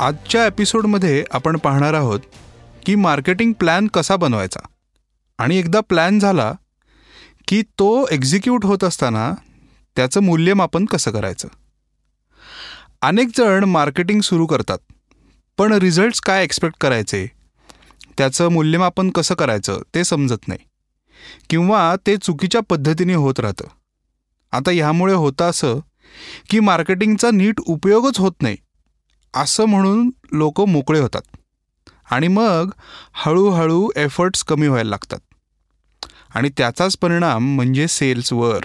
आजच्या एपिसोडमध्ये आपण पाहणार आहोत की मार्केटिंग प्लॅन कसा बनवायचा. आणि एकदा प्लॅन झाला की तो एक्झिक्यूट होत असताना त्याचं मूल्यमापन कसं करायचं. अनेक जण मार्केटिंग सुरू करतात पण रिझल्ट्स काय एक्सपेक्ट करायचे त्याचं मूल्यमापन कसं करायचं ते समजत नाही किंवा ते चुकीच्या पद्धतीने होत राहतं. आता ह्यामुळे होतं असं की मार्केटिंगचा नीट उपयोगच होत नाही. असं म्हणून लोक मोकळे होतात. आणि मग हळूहळू एफर्ट्स कमी व्हायला लागतात. आणि त्याचाच परिणाम म्हणजे सेल्सवर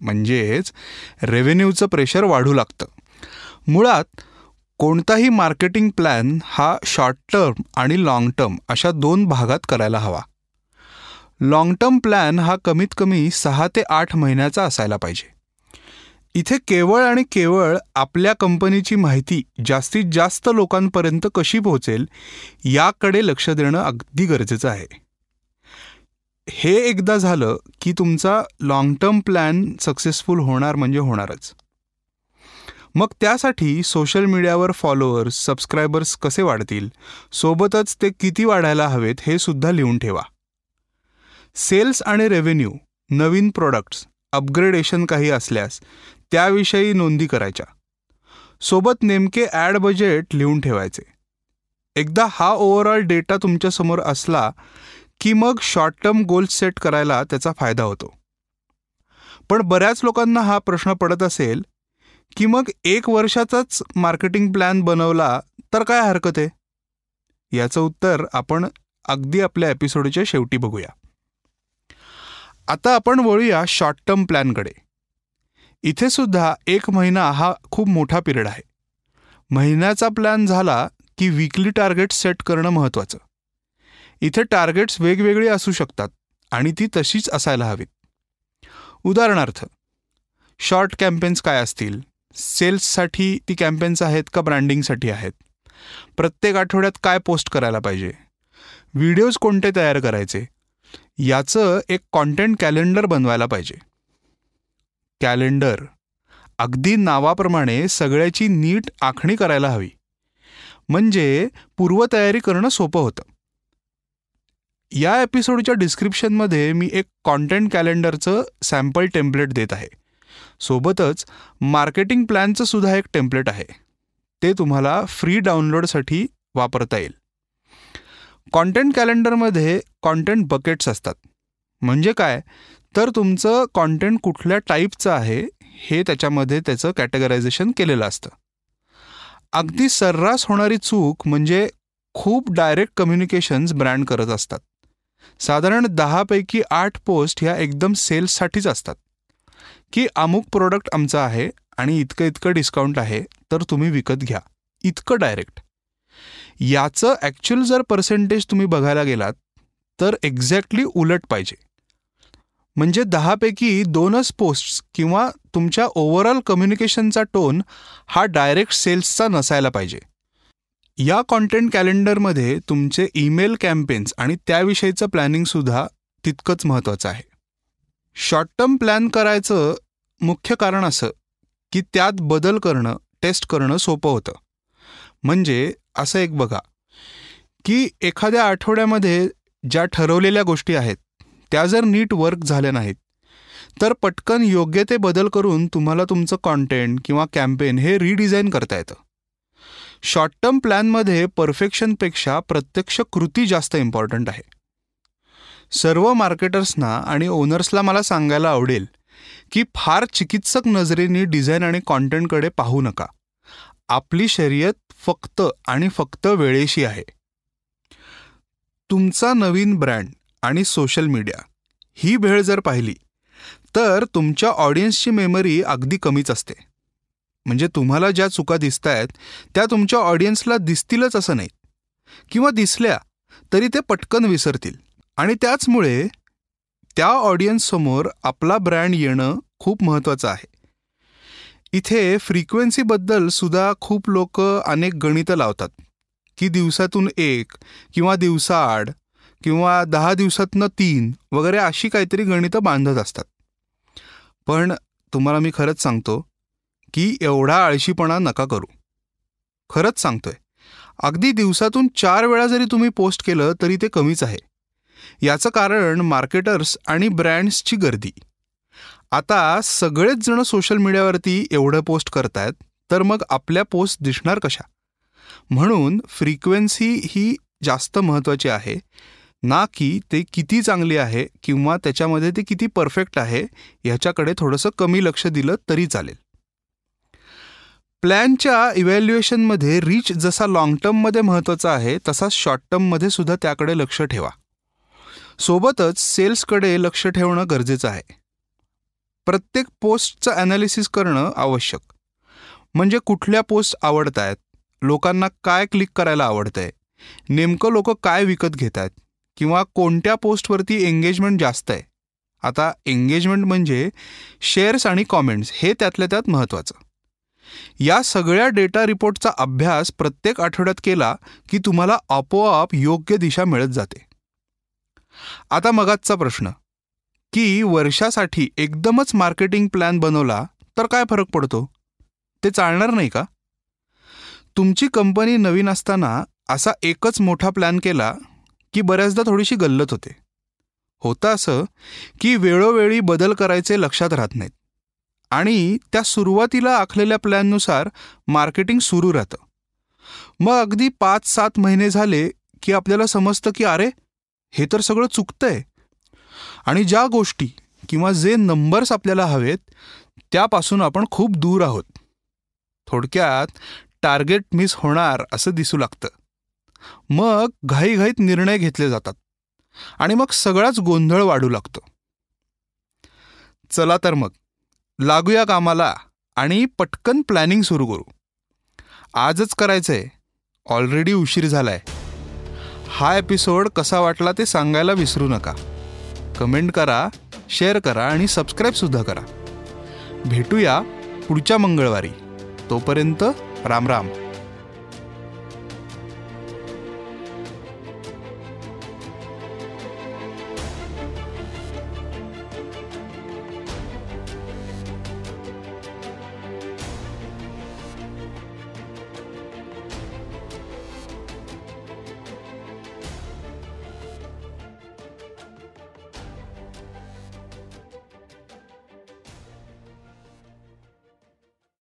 म्हणजेच रेव्हेन्यूचं प्रेशर वाढू लागतं. मुळात कोणताही मार्केटिंग प्लॅन हा शॉर्ट टर्म आणि लाँग टर्म अशा दोन भागात करायला हवा. लाँग टर्म प्लॅन हा कमीत कमी सहा ते आठ महिन्याचा असायला पाहिजे. इथे केवळ आणि केवळ आपल्या कंपनीची माहिती जास्तीत जास्त लोकांपर्यंत कशी पोहोचेल याकडे लक्ष देणं अगदी गरजेचं आहे. हे एकदा झालं की तुमचा लाँग टर्म प्लॅन सक्सेसफुल होणार म्हणजे होणारच. मग त्यासाठी सोशल मीडियावर फॉलोअर्स सबस्क्रायबर्स कसे वाढतील सोबतच ते किती वाढायला हवेत हे सुद्धा लिहून ठेवा. सेल्स आणि रेव्हेन्यू नवीन प्रोडक्ट्स अपग्रेडेशन काही असल्यास त्याविषयी नोंदी करायच्या. सोबत नेमके ॲड बजेट लिहून ठेवायचे. एकदा हा ओव्हरऑल डेटा तुमच्यासमोर असला की मग शॉर्ट टर्म गोल्स सेट करायला त्याचा फायदा होतो. पण बऱ्याच लोकांना हा प्रश्न पडत असेल की मग एक वर्षाचाच मार्केटिंग प्लॅन बनवला तर काय हरकत आहे? याचं उत्तर आपण अगदी आपल्या एपिसोडच्या शेवटी बघूया. आता आपण वळूया शॉर्ट टर्म प्लॅनकडे. इथे सुद्धा एक महिना हा खूप मोठा पिरियड आहे. महिन्याचा प्लॅन झाला की वीकली टार्गेट सेट करणं महत्त्वाचं इथे टार्गेट्स वेगवेगळी असू शकतात आणि ती तशीच असायला हवीत. उदाहरणार्थ शॉर्ट कॅम्पेन्स काय असतील? सेल्ससाठी ती कॅम्पेन्स आहेत का ब्रँडिंगसाठी आहेत? प्रत्येक आठवड्यात काय पोस्ट करायला पाहिजे? व्हिडिओज कोणते तयार करायचे? याचं एक कॉन्टेंट कॅलेंडर बनवायला पाहिजे. कॅलेंडर. अगदी नावाप्रमाणे सगळ्याची नीट आखणी करायला हवी. म्हणजे पूर्वतयारी करणं सोपं होतं. या एपिसोडच्या डिस्क्रिप्शनमध्ये मी एक कॉन्टेंट कॅलेंडरचं सॅम्पल टेम्पलेट देत आहे. सोबतच मार्केटिंग प्लॅनचं सुद्धा एक टेम्पलेट आहे. ते तुम्हाला फ्री डाउनलोडसाठी वापरता येईल. कॉन्टेंट कॅलेंडरमध्ये कॉन्टेंट बकेट्स असतात. म्हणजे काय? तर तुमचं कॉन्टेंट कुठल्या टाईपचं आहे हे त्याच्यामध्ये त्याचं कॅटेगरायझेशन केलेलं असतं. अगदी सर्रास होणारी चूक म्हणजे खूप डायरेक्ट कम्युनिकेशन्स ब्रँड करत असतात. साधारण दहापैकी आठ पोस्ट ह्या एकदम सेल्ससाठीच असतात. की अमुक प्रोडक्ट आमचं आहे आणि इतकं इतकं डिस्काउंट आहे तर तुम्ही विकत घ्या. इतकं डायरेक्ट याचं ॲक्च्युअल जर पर्सेंटेज तुम्ही बघायला गेलात तर एक्झॅक्टली उलट पाहिजे. म्हणजे दहापैकी दोनच पोस्ट्स किंवा तुमच्या ओव्हरऑल कम्युनिकेशनचा टोन हा डायरेक्ट सेल्सचा नसायला पाहिजे. या कॉन्टेंट कॅलेंडरमध्ये तुमचे ईमेल कॅम्पेन्स आणि त्याविषयीचं प्लॅनिंगसुद्धा तितकंच महत्त्वाचं आहे. शॉर्ट टर्म प्लॅन करायचं मुख्य कारण असं की त्यात बदल करणं टेस्ट करणं सोपं होतं. म्हणजे असं एक बघा की एखाद्या आठवड्यामध्ये ज्या ठरवलेल्या गोष्टी आहेत त्या जर नीट वर्क झाल्या नाहीत तर पटकन योग्य ते बदल करून तुम्हाला तुमचं कॉन्टेंट किंवा कॅम्पेन हे रिडिझाईन करता येतं. शॉर्ट टर्म प्लॅनमध्ये परफेक्शनपेक्षा प्रत्यक्ष कृती जास्त इम्पॉर्टंट आहे. सर्व मार्केटर्सना आणि ओनर्सला मला सांगायला आवडेल की फार चिकित्सक नजरेने डिझाईन आणि कॉन्टेंटकडे पाहू नका. आपली शर्यत फक्त आणि फक्त वेळेशी आहे. तुमचा नवीन ब्रँड आणि सोशल मीडिया. ही भेळ जर पाहिली तर तुमच्या ऑडियन्सची मेमरी अगदी कमीच असते. म्हणजे तुम्हाला ज्या चुका दिसत आहेत त्या तुमच्या ऑडियन्सला दिसतीलच असं नाही. किंवा दिसल्या तरी ते पटकन विसरतील. आणि त्याचमुळे त्या ऑडियन्ससमोर आपला ब्रँड येणं खूप महत्त्वाचं आहे. इथे फ्रिक्वेन्सीबद्दल सुद्धा खूप लोक अनेक गणितं लावतात. की दिवसातून एक किंवा दिवसाआड किंवा दहा दिवसातनं तीन वगैरे अशी काहीतरी गणितं बांधत असतात. पण तुम्हाला मी खरंच सांगतो की एवढा आळशीपणा नका करू. खरंच सांगतोय. अगदी दिवसातून चार वेळा जरी तुम्ही पोस्ट केलं तरी ते कमीच आहे. याचं कारण मार्केटर्स आणि ब्रँड्सची गर्दी. आता सगळेच जण सोशल मीडियावरती एवढं पोस्ट करतायत तर मग आपल्या पोस्ट दिसणार कशा? म्हणून फ्रिक्वेन्सी ही जास्त महत्त्वाची आहे. ना की ते किती चांगली आहे किंवा त्याच्यामध्ये ते किती परफेक्ट आहे ह्याच्याकडे थोडंसं कमी लक्ष दिलं तरी चालेल. प्लॅनच्या इव्हॅल्युएशनमध्ये रीच जसा लाँग टर्ममध्ये महत्त्वाचा आहे तसा शॉर्ट टर्ममध्ये सुद्धा त्याकडे लक्ष ठेवा. सोबतच सेल्सकडे लक्ष ठेवणं गरजेचं आहे. प्रत्येक पोस्टचं ॲनालिसिस करणं आवश्यक. म्हणजे कुठल्या पोस्ट आवडत आहेत लोकांना काय क्लिक करायला आवडतंय नेमकं लोक काय विकत घेत आहेत किंवा कोणत्या पोस्टवरती एंगेजमेंट जास्त आहे? आता एंगेजमेंट म्हणजे शेअर्स आणि कॉमेंट्स हे त्यातल्या त्यात महत्त्वाचं या सगळ्या डेटा रिपोर्टचा अभ्यास प्रत्येक आठवड्यात केला की तुम्हाला आपोआप योग्य दिशा मिळत जाते. आता मगाचा प्रश्न. की वर्षासाठी एकदमच मार्केटिंग प्लॅन बनवला तर काय फरक पडतो? ते चालणार नाही का? तुमची कंपनी नवीन असताना असा एकच मोठा प्लॅन केला की बऱ्याचदा थोडीशी गल्लत होते. होतं असं की वेळोवेळी बदल करायचे लक्षात राहत नाहीत. आणि त्या सुरुवातीला आखलेल्या प्लॅननुसार मार्केटिंग सुरू राहतं. मग अगदी पाच सात महिने झाले की आपल्याला समजतं की अरे हे तर सगळं चुकतंय. आणि ज्या गोष्टी किंवा जे नंबर्स आपल्याला हवेत त्यापासून आपण खूप दूर आहोत. थोडक्यात टार्गेट मिस होणार असं दिसू लागतं. मग घाईघाईत निर्णय घेतले जातात. आणि मग सगळाच गोंधळ वाढू लागतो. चला तर मग लागूया कामाला आणि पटकन प्लॅनिंग सुरू करू. आजच करायचंय. ऑलरेडी उशीर झालाय. हा एपिसोड कसा वाटला ते सांगायला विसरू नका. कमेंट करा शेअर करा आणि सबस्क्राईबसुद्धा करा. भेटूया पुढच्या मंगळवारी. तोपर्यंत राम राम.